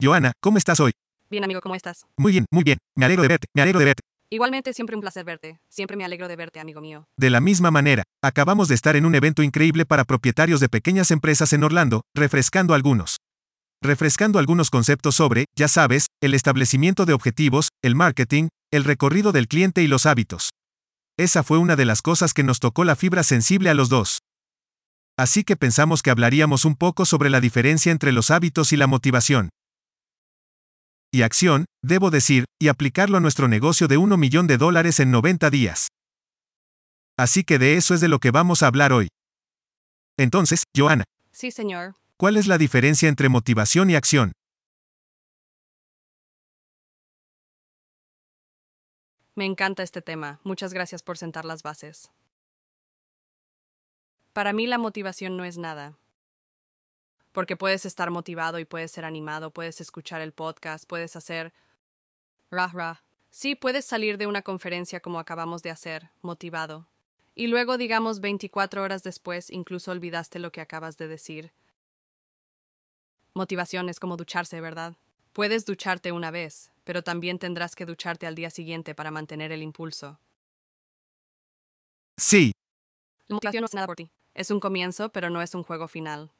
Joana, ¿cómo estás hoy? Bien, amigo, ¿cómo estás? Muy bien, muy bien. Me alegro de verte, me alegro de verte. Igualmente, siempre un placer verte. Siempre me alegro de verte, amigo mío. De la misma manera, acabamos de estar en un evento increíble para propietarios de pequeñas empresas en Orlando, refrescando algunos. Refrescando algunos conceptos sobre, ya sabes, el establecimiento de objetivos, el marketing, el recorrido del cliente y los hábitos. Esa fue una de las cosas que nos tocó la fibra sensible a los dos. Así que pensamos que hablaríamos un poco sobre la diferencia entre los hábitos y la motivación. Y acción, debo decir, y aplicarlo a nuestro negocio de 1 millón de dólares en 90 días. Así que de eso es de lo que vamos a hablar hoy. Entonces, Joana, Sí, señor. ¿cuál es la diferencia entre motivación y acción? Me encanta este tema. Muchas gracias por sentar las bases. Para mí la motivación no es nada. Porque puedes estar motivado y puedes ser animado, puedes escuchar el podcast, puedes hacer... Rah, rah. Sí, puedes salir de una conferencia como acabamos de hacer, motivado. Y luego, digamos, 24 horas después, incluso olvidaste lo que acabas de decir. Motivación es como ducharse, ¿verdad? Puedes ducharte una vez, pero también tendrás que ducharte al día siguiente para mantener el impulso. Sí, La motivación no es nada por ti. Es un comienzo, pero no es un juego final.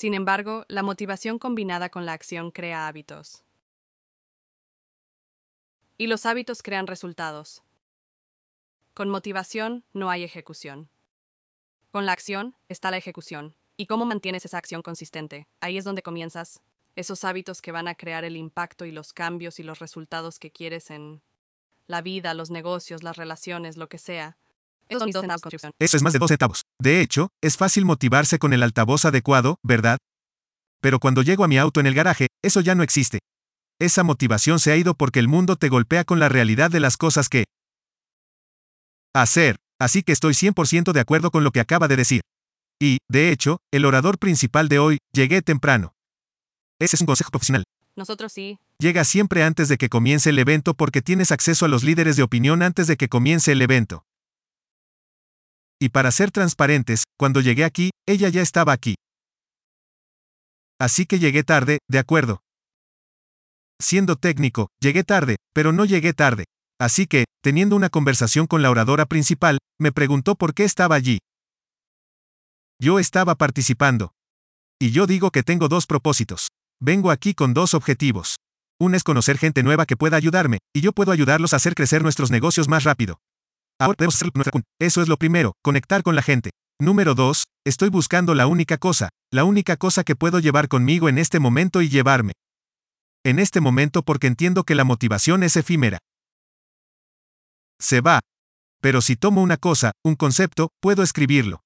Sin embargo, la motivación combinada con la acción crea hábitos. Y los hábitos crean resultados. Con motivación no hay ejecución. Con la acción está la ejecución. ¿Y cómo mantienes esa acción consistente? Ahí es donde comienzas. Esos hábitos que van a crear el impacto y los cambios y los resultados que quieres en la vida, los negocios, las relaciones, lo que sea. Esos son mis dos centavos de contribución. eso es más de dos centavos. De hecho, es fácil motivarse con el altavoz adecuado, ¿verdad? Pero cuando llego a mi auto en el garaje, eso ya no existe. Esa motivación se ha ido porque el mundo te golpea con la realidad de las cosas que hacer, así que estoy 100% de acuerdo con lo que acaba de decir. Y, de hecho, el orador principal de hoy, llegué temprano. Ese es un consejo profesional. Nosotros sí. Llega siempre antes de que comience el evento porque tienes acceso a los líderes de opinión antes de que comience el evento. Y para ser transparentes, cuando llegué aquí, ella ya estaba aquí. Así que llegué tarde, de acuerdo. Siendo técnico, llegué tarde, pero no llegué tarde. Así que, teniendo una conversación con la oradora principal, me preguntó por qué estaba allí. Yo estaba participando. Y yo digo que tengo dos propósitos. Vengo aquí con dos objetivos. Uno es conocer gente nueva que pueda ayudarme, y yo puedo ayudarlos a hacer crecer nuestros negocios más rápido. Eso es lo primero, conectar con la gente. Número dos, estoy buscando la única cosa, la única cosa que puedo llevar conmigo en este momento y llevarme. En este momento porque entiendo que la motivación es efímera. Se va. Pero si tomo una cosa, un concepto, puedo escribirlo.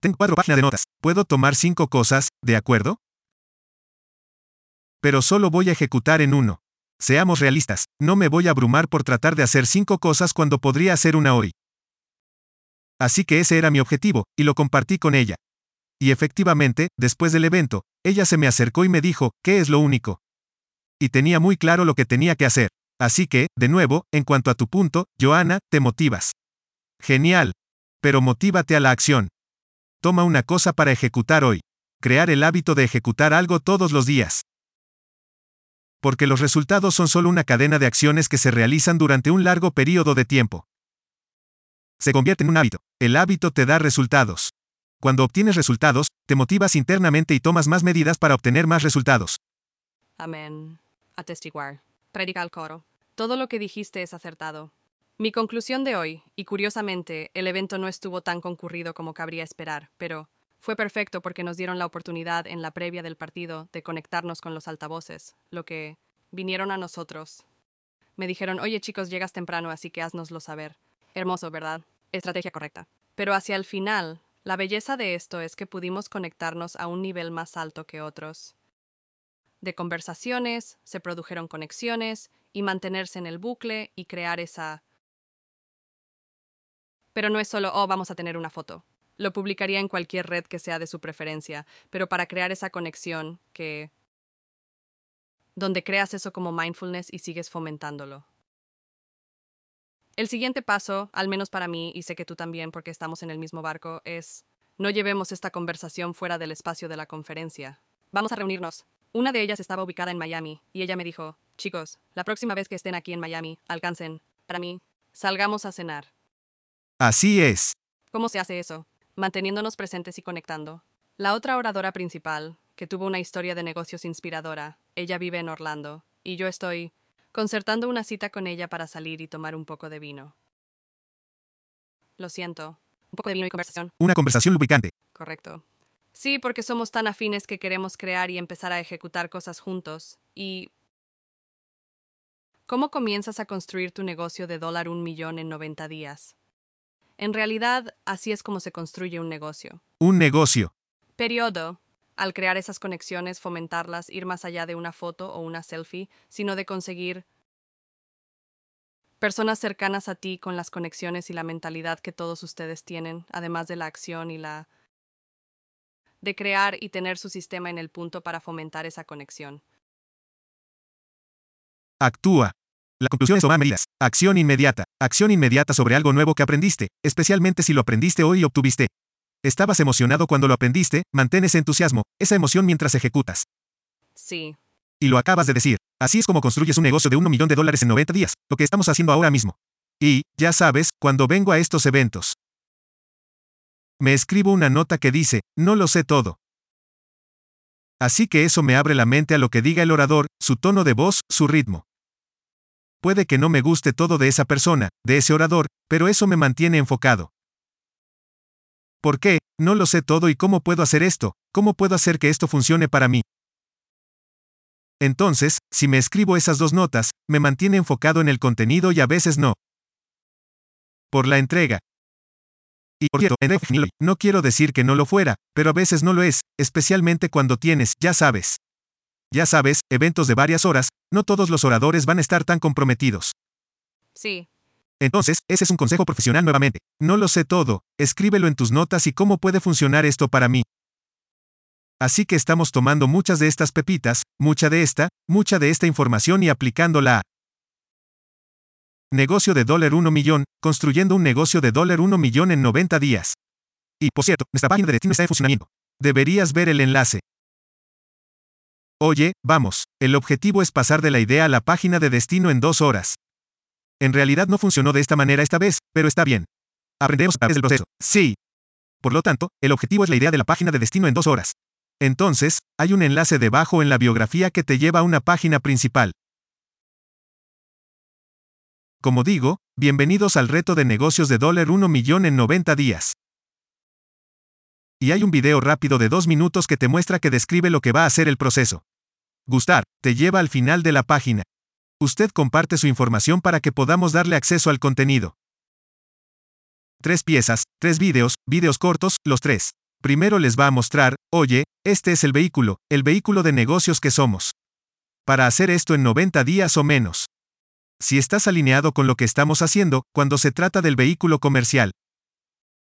Tengo cuatro páginas de notas. Puedo tomar cinco cosas, ¿de acuerdo? Pero solo voy a ejecutar en uno. Seamos realistas, no me voy a abrumar por tratar de hacer cinco cosas cuando podría hacer una hoy. Así que ese era mi objetivo, y lo compartí con ella. Y efectivamente, después del evento, ella se me acercó y me dijo, ¿qué es lo único? Y tenía muy claro lo que tenía que hacer. Así que, de nuevo, en cuanto a tu punto, Joana, te motivas. Genial. Pero motívate a la acción. Toma una cosa para ejecutar hoy. Crear el hábito de ejecutar algo todos los días. Porque los resultados son solo una cadena de acciones que se realizan durante un largo periodo de tiempo. Se convierte en un hábito. El hábito te da resultados. Cuando obtienes resultados, te motivas internamente y tomas más medidas para obtener más resultados. Amén. Atestiguar. Predica al coro. Todo lo que dijiste es acertado. Mi conclusión de hoy, y curiosamente, el evento no estuvo tan concurrido como cabría esperar, pero fue perfecto porque nos dieron la oportunidad en la previa del partido de conectarnos con los altavoces, lo que vinieron a nosotros. Me dijeron, oye chicos, llegas temprano, así que haznoslo saber. Hermoso, ¿verdad? Estrategia correcta. Pero hacia el final, la belleza de esto es que pudimos conectarnos a un nivel más alto que otros. De conversaciones, se produjeron conexiones, y mantenerse en el bucle y crear esa... Pero no es solo, oh, vamos a tener una foto. Lo publicaría en cualquier red que sea de su preferencia, pero para crear esa conexión que... donde creas eso como mindfulness y sigues fomentándolo. El siguiente paso, al menos para mí, y sé que tú también porque estamos en el mismo barco, es no llevemos esta conversación fuera del espacio de la conferencia. Vamos a reunirnos. Una de ellas estaba ubicada en Miami, y ella me dijo, chicos, la próxima vez que estén aquí en Miami, alcancen, para mí, salgamos a cenar. Así es. ¿Cómo se hace eso? Manteniéndonos presentes y conectando. La otra oradora principal, que tuvo una historia de negocios inspiradora, ella vive en Orlando, y yo estoy concertando una cita con ella para salir y tomar un poco de vino. Lo siento. Un poco de vino y conversación. Una conversación lubricante. Correcto. Sí, porque somos tan afines que queremos crear y empezar a ejecutar cosas juntos. Y... ¿Cómo comienzas a construir tu negocio de dólar un millón en 90 días? En realidad, así es como se construye un negocio. Un negocio. Periodo. Al crear esas conexiones, fomentarlas, ir más allá de una foto o una selfie, sino de conseguir personas cercanas a ti con las conexiones y la mentalidad que todos ustedes tienen, además de la acción y la de crear y tener su sistema en el punto para fomentar esa conexión. Actúa. La conclusión es tomar medidas. Acción inmediata. Acción inmediata sobre algo nuevo que aprendiste, especialmente si lo aprendiste hoy y obtuviste. Estabas emocionado cuando lo aprendiste, mantén ese entusiasmo, esa emoción mientras ejecutas. Sí. Y lo acabas de decir. Así es como construyes un negocio de un millón de dólares en 90 días, lo que estamos haciendo ahora mismo. Y, ya sabes, cuando vengo a estos eventos, me escribo una nota que dice, no lo sé todo. Así que eso me abre la mente a lo que diga el orador, su tono de voz, su ritmo. Puede que no me guste todo de esa persona, de ese orador, pero eso me mantiene enfocado. ¿Por qué? No lo sé todo y cómo puedo hacer esto, cómo puedo hacer que esto funcione para mí. Entonces, si me escribo esas dos notas, me mantiene enfocado en el contenido y a veces no. Por la entrega, y por no quiero decir que no lo fuera, pero a veces no lo es, especialmente cuando tienes, ya sabes. Ya sabes, eventos de varias horas, no todos los oradores van a estar tan comprometidos. Sí. Entonces, ese es un consejo profesional nuevamente. No lo sé todo, escríbelo en tus notas y cómo puede funcionar esto para mí. Así que estamos tomando muchas de estas pepitas, mucha de esta, mucha de esta información y aplicándola a Negocio de dólar 1 millón, construyendo un negocio de dólar 1 millón en 90 días. Y, por cierto, nuestra página de destino está en funcionamiento. Deberías ver el enlace. Oye, vamos, el objetivo es pasar de la idea a la página de destino en dos horas. En realidad no funcionó de esta manera esta vez, pero está bien. Aprendemos a través del proceso. Sí. Por lo tanto, el objetivo es la idea de la página de destino en dos horas. Entonces, hay un enlace debajo en la biografía que te lleva a una página principal. Como digo, bienvenidos al reto de negocios de dólar 1 millón en 90 días. Y hay un video rápido de dos minutos que te muestra que describe lo que va a ser el proceso. Gustar, te lleva al final de la página. Usted comparte su información para que podamos darle acceso al contenido. Tres piezas, tres videos, videos cortos, los tres. Primero les va a mostrar, oye, este es el vehículo, el vehículo de negocios que somos. Para hacer esto en 90 días o menos si estás alineado con lo que estamos haciendo, cuando se trata del vehículo comercial.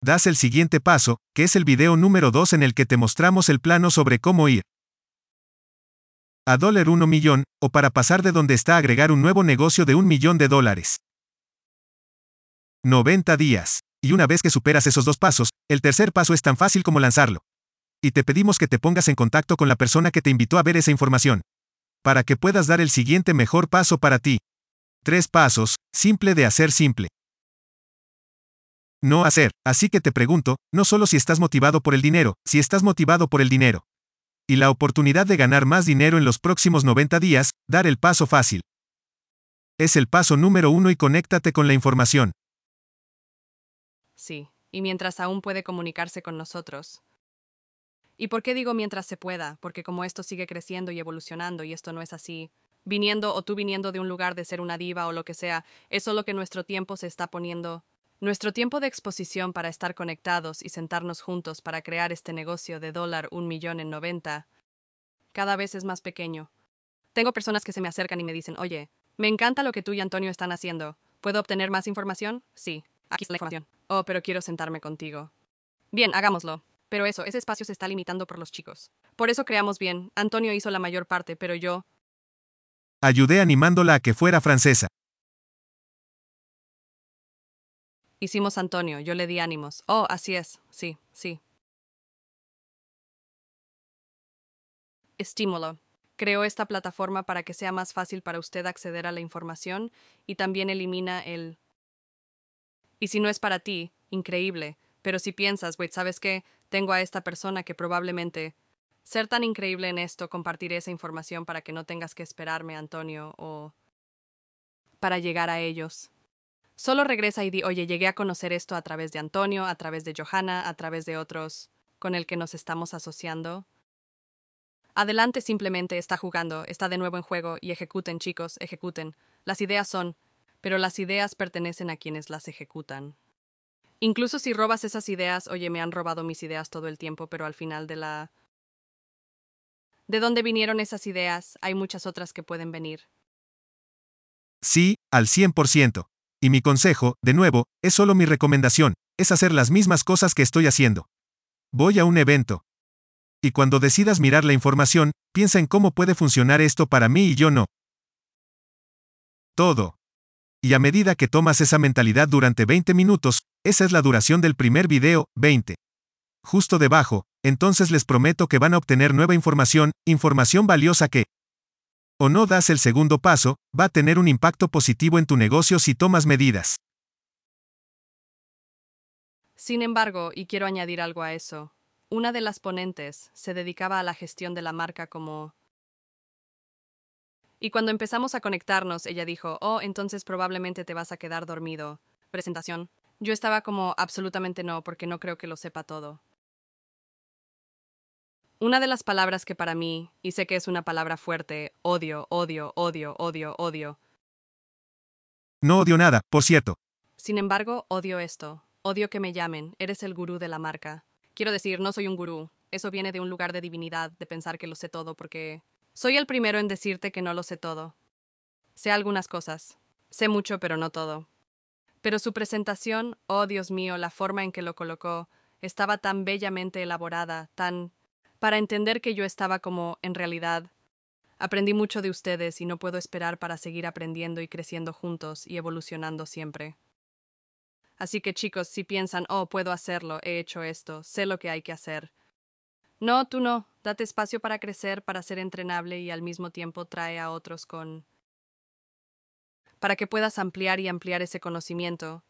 Das el siguiente paso, que es el video número 2 en el que te mostramos el plano sobre cómo ir a dólar 1 millón, o para pasar de donde está agregar un nuevo negocio de un millón de dólares. 90 días. Y una vez que superas esos dos pasos, el tercer paso es tan fácil como lanzarlo. Y te pedimos que te pongas en contacto con la persona que te invitó a ver esa información. Para que puedas dar el siguiente mejor paso para ti. Tres pasos, simple de hacer simple. No hacer, así que te pregunto, no solo si estás motivado por el dinero, si estás motivado por el dinero. Y la oportunidad de ganar más dinero en los próximos 90 días, dar el paso fácil. Es el paso número uno y conéctate con la información. Sí, y mientras aún puede comunicarse con nosotros. ¿Y por qué digo mientras se pueda? Porque como esto sigue creciendo y evolucionando y esto no es así, viniendo o tú viniendo de un lugar de ser una diva o lo que sea, es lo que nuestro tiempo se está poniendo. Nuestro tiempo de exposición para estar conectados y sentarnos juntos para crear este negocio de dólar un millón en noventa cada vez es más pequeño. Tengo personas que se me acercan y me dicen, oye, me encanta lo que tú y Antonio están haciendo. ¿Puedo obtener más información? Sí, aquí está la información. Oh, pero quiero sentarme contigo. Bien, hagámoslo. Pero eso, ese espacio se está limitando por los chicos. Por eso creamos bien. Antonio hizo la mayor parte, pero yo, Ayudé animándola a que fuera francesa. Hicimos Antonio, yo le di ánimos. Oh, así es, sí, sí. Estímulo. Creó esta plataforma para que sea más fácil para usted acceder a la información y también elimina el... Y si no es para ti, increíble, pero si piensas, wait, ¿sabes qué? Tengo a esta persona que probablemente... Ser tan increíble en esto, compartiré esa información para que no tengas que esperarme, Antonio, o... para llegar a ellos. Solo regresa y di, oye, llegué a conocer esto a través de Antonio, a través de Johanna, a través de otros con el que nos estamos asociando. Adelante simplemente está jugando, está de nuevo en juego y ejecuten, chicos, ejecuten. Las ideas son, pero las ideas pertenecen a quienes las ejecutan. Incluso si robas esas ideas, oye, me han robado mis ideas todo el tiempo, pero al final de la... ¿De dónde vinieron esas ideas? Hay muchas otras que pueden venir. Sí, al 100%. Y mi consejo, de nuevo, es solo mi recomendación, es hacer las mismas cosas que estoy haciendo. Voy a un evento. Y cuando decidas mirar la información, piensa en cómo puede funcionar esto para mí y yo no. Todo. Y a medida que tomas esa mentalidad durante 20 minutos, esa es la duración del primer video, 20. Justo debajo, entonces les prometo que van a obtener nueva información, información valiosa que, o no das el segundo paso, va a tener un impacto positivo en tu negocio si tomas medidas. Sin embargo, y quiero añadir algo a eso, una de las ponentes se dedicaba a la gestión de la marca como... Y cuando empezamos a conectarnos, ella dijo, oh, entonces probablemente te vas a quedar dormido. Presentación. Yo estaba como, absolutamente no, porque no creo que lo sepa todo. Una de las palabras que para mí, y sé que es una palabra fuerte, odio, odio, odio, odio, odio. No odio nada, por cierto. Sin embargo, odio esto. Odio que me llamen, eres el gurú de la marca. Quiero decir, no soy un gurú. Eso viene de un lugar de divinidad, de pensar que lo sé todo, porque soy el primero en decirte que no lo sé todo. Sé algunas cosas. Sé mucho, pero no todo. Pero su presentación, oh Dios mío, la forma en que lo colocó, estaba tan bellamente elaborada, tan para entender que yo estaba como, en realidad, aprendí mucho de ustedes y no puedo esperar para seguir aprendiendo y creciendo juntos y evolucionando siempre. Así que chicos, si piensan, oh, puedo hacerlo, he hecho esto, sé lo que hay que hacer. No, tú no, date espacio para crecer, para ser entrenable y al mismo tiempo trae a otros con... para que puedas ampliar y ampliar ese conocimiento.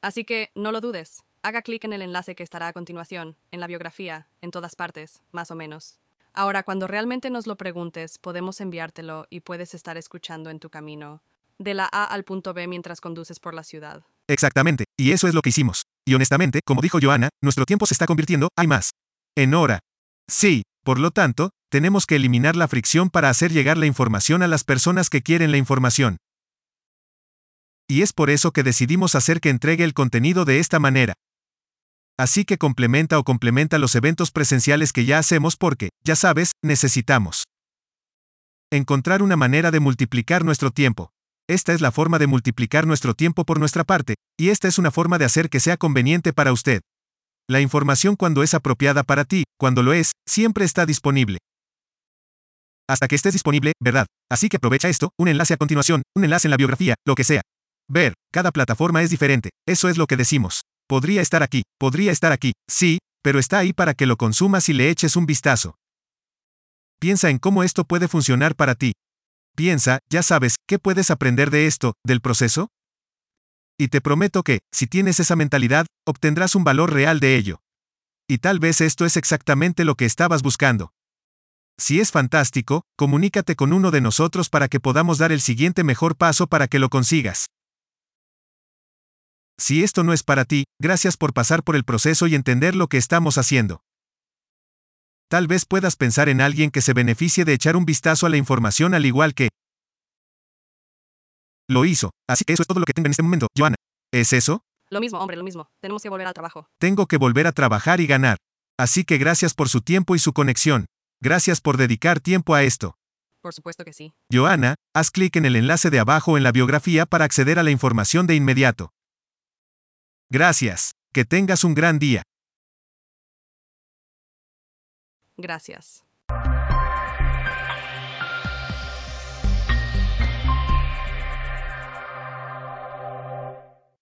Así que no lo dudes. Haga clic en el enlace que estará a continuación, en la biografía, en todas partes, más o menos. Ahora, cuando realmente nos lo preguntes, podemos enviártelo y puedes estar escuchando en tu camino, de la A al punto B mientras conduces por la ciudad. Exactamente, y eso es lo que hicimos. Y honestamente, como dijo Joana, nuestro tiempo se está convirtiendo, hay más. En hora. Sí, por lo tanto, tenemos que eliminar la fricción para hacer llegar la información a las personas que quieren la información. Y es por eso que decidimos hacer que entregue el contenido de esta manera. Así que complementa o complementa los eventos presenciales que ya hacemos porque, ya sabes, necesitamos encontrar una manera de multiplicar nuestro tiempo. Esta es la forma de multiplicar nuestro tiempo por nuestra parte, y esta es una forma de hacer que sea conveniente para usted. La información cuando es apropiada para ti, cuando lo es, siempre está disponible. Hasta que estés disponible, ¿verdad? Así que aprovecha esto, un enlace a continuación, un enlace en la biografía, lo que sea. Ver, cada plataforma es diferente, eso es lo que decimos. Podría estar aquí, podría estar aquí, sí, pero está ahí para que lo consumas y le eches un vistazo. Piensa en cómo esto puede funcionar para ti. Piensa, ya sabes, ¿qué puedes aprender de esto, del proceso? Y te prometo que, si tienes esa mentalidad, obtendrás un valor real de ello. Y tal vez esto es exactamente lo que estabas buscando. Si es fantástico, comunícate con uno de nosotros para que podamos dar el siguiente mejor paso para que lo consigas. Si esto no es para ti, gracias por pasar por el proceso y entender lo que estamos haciendo. Tal vez puedas pensar en alguien que se beneficie de echar un vistazo a la información al igual que lo hizo. Así que eso es todo lo que tengo en este momento, Joana. ¿Es eso? Lo mismo, hombre, lo mismo. Tenemos que volver al trabajo. Tengo que volver a trabajar y ganar. Así que gracias por su tiempo y su conexión. Gracias por dedicar tiempo a esto. Por supuesto que sí. Joana, haz clic en el enlace de abajo en la biografía para acceder a la información de inmediato. Gracias. Que tengas un gran día. Gracias.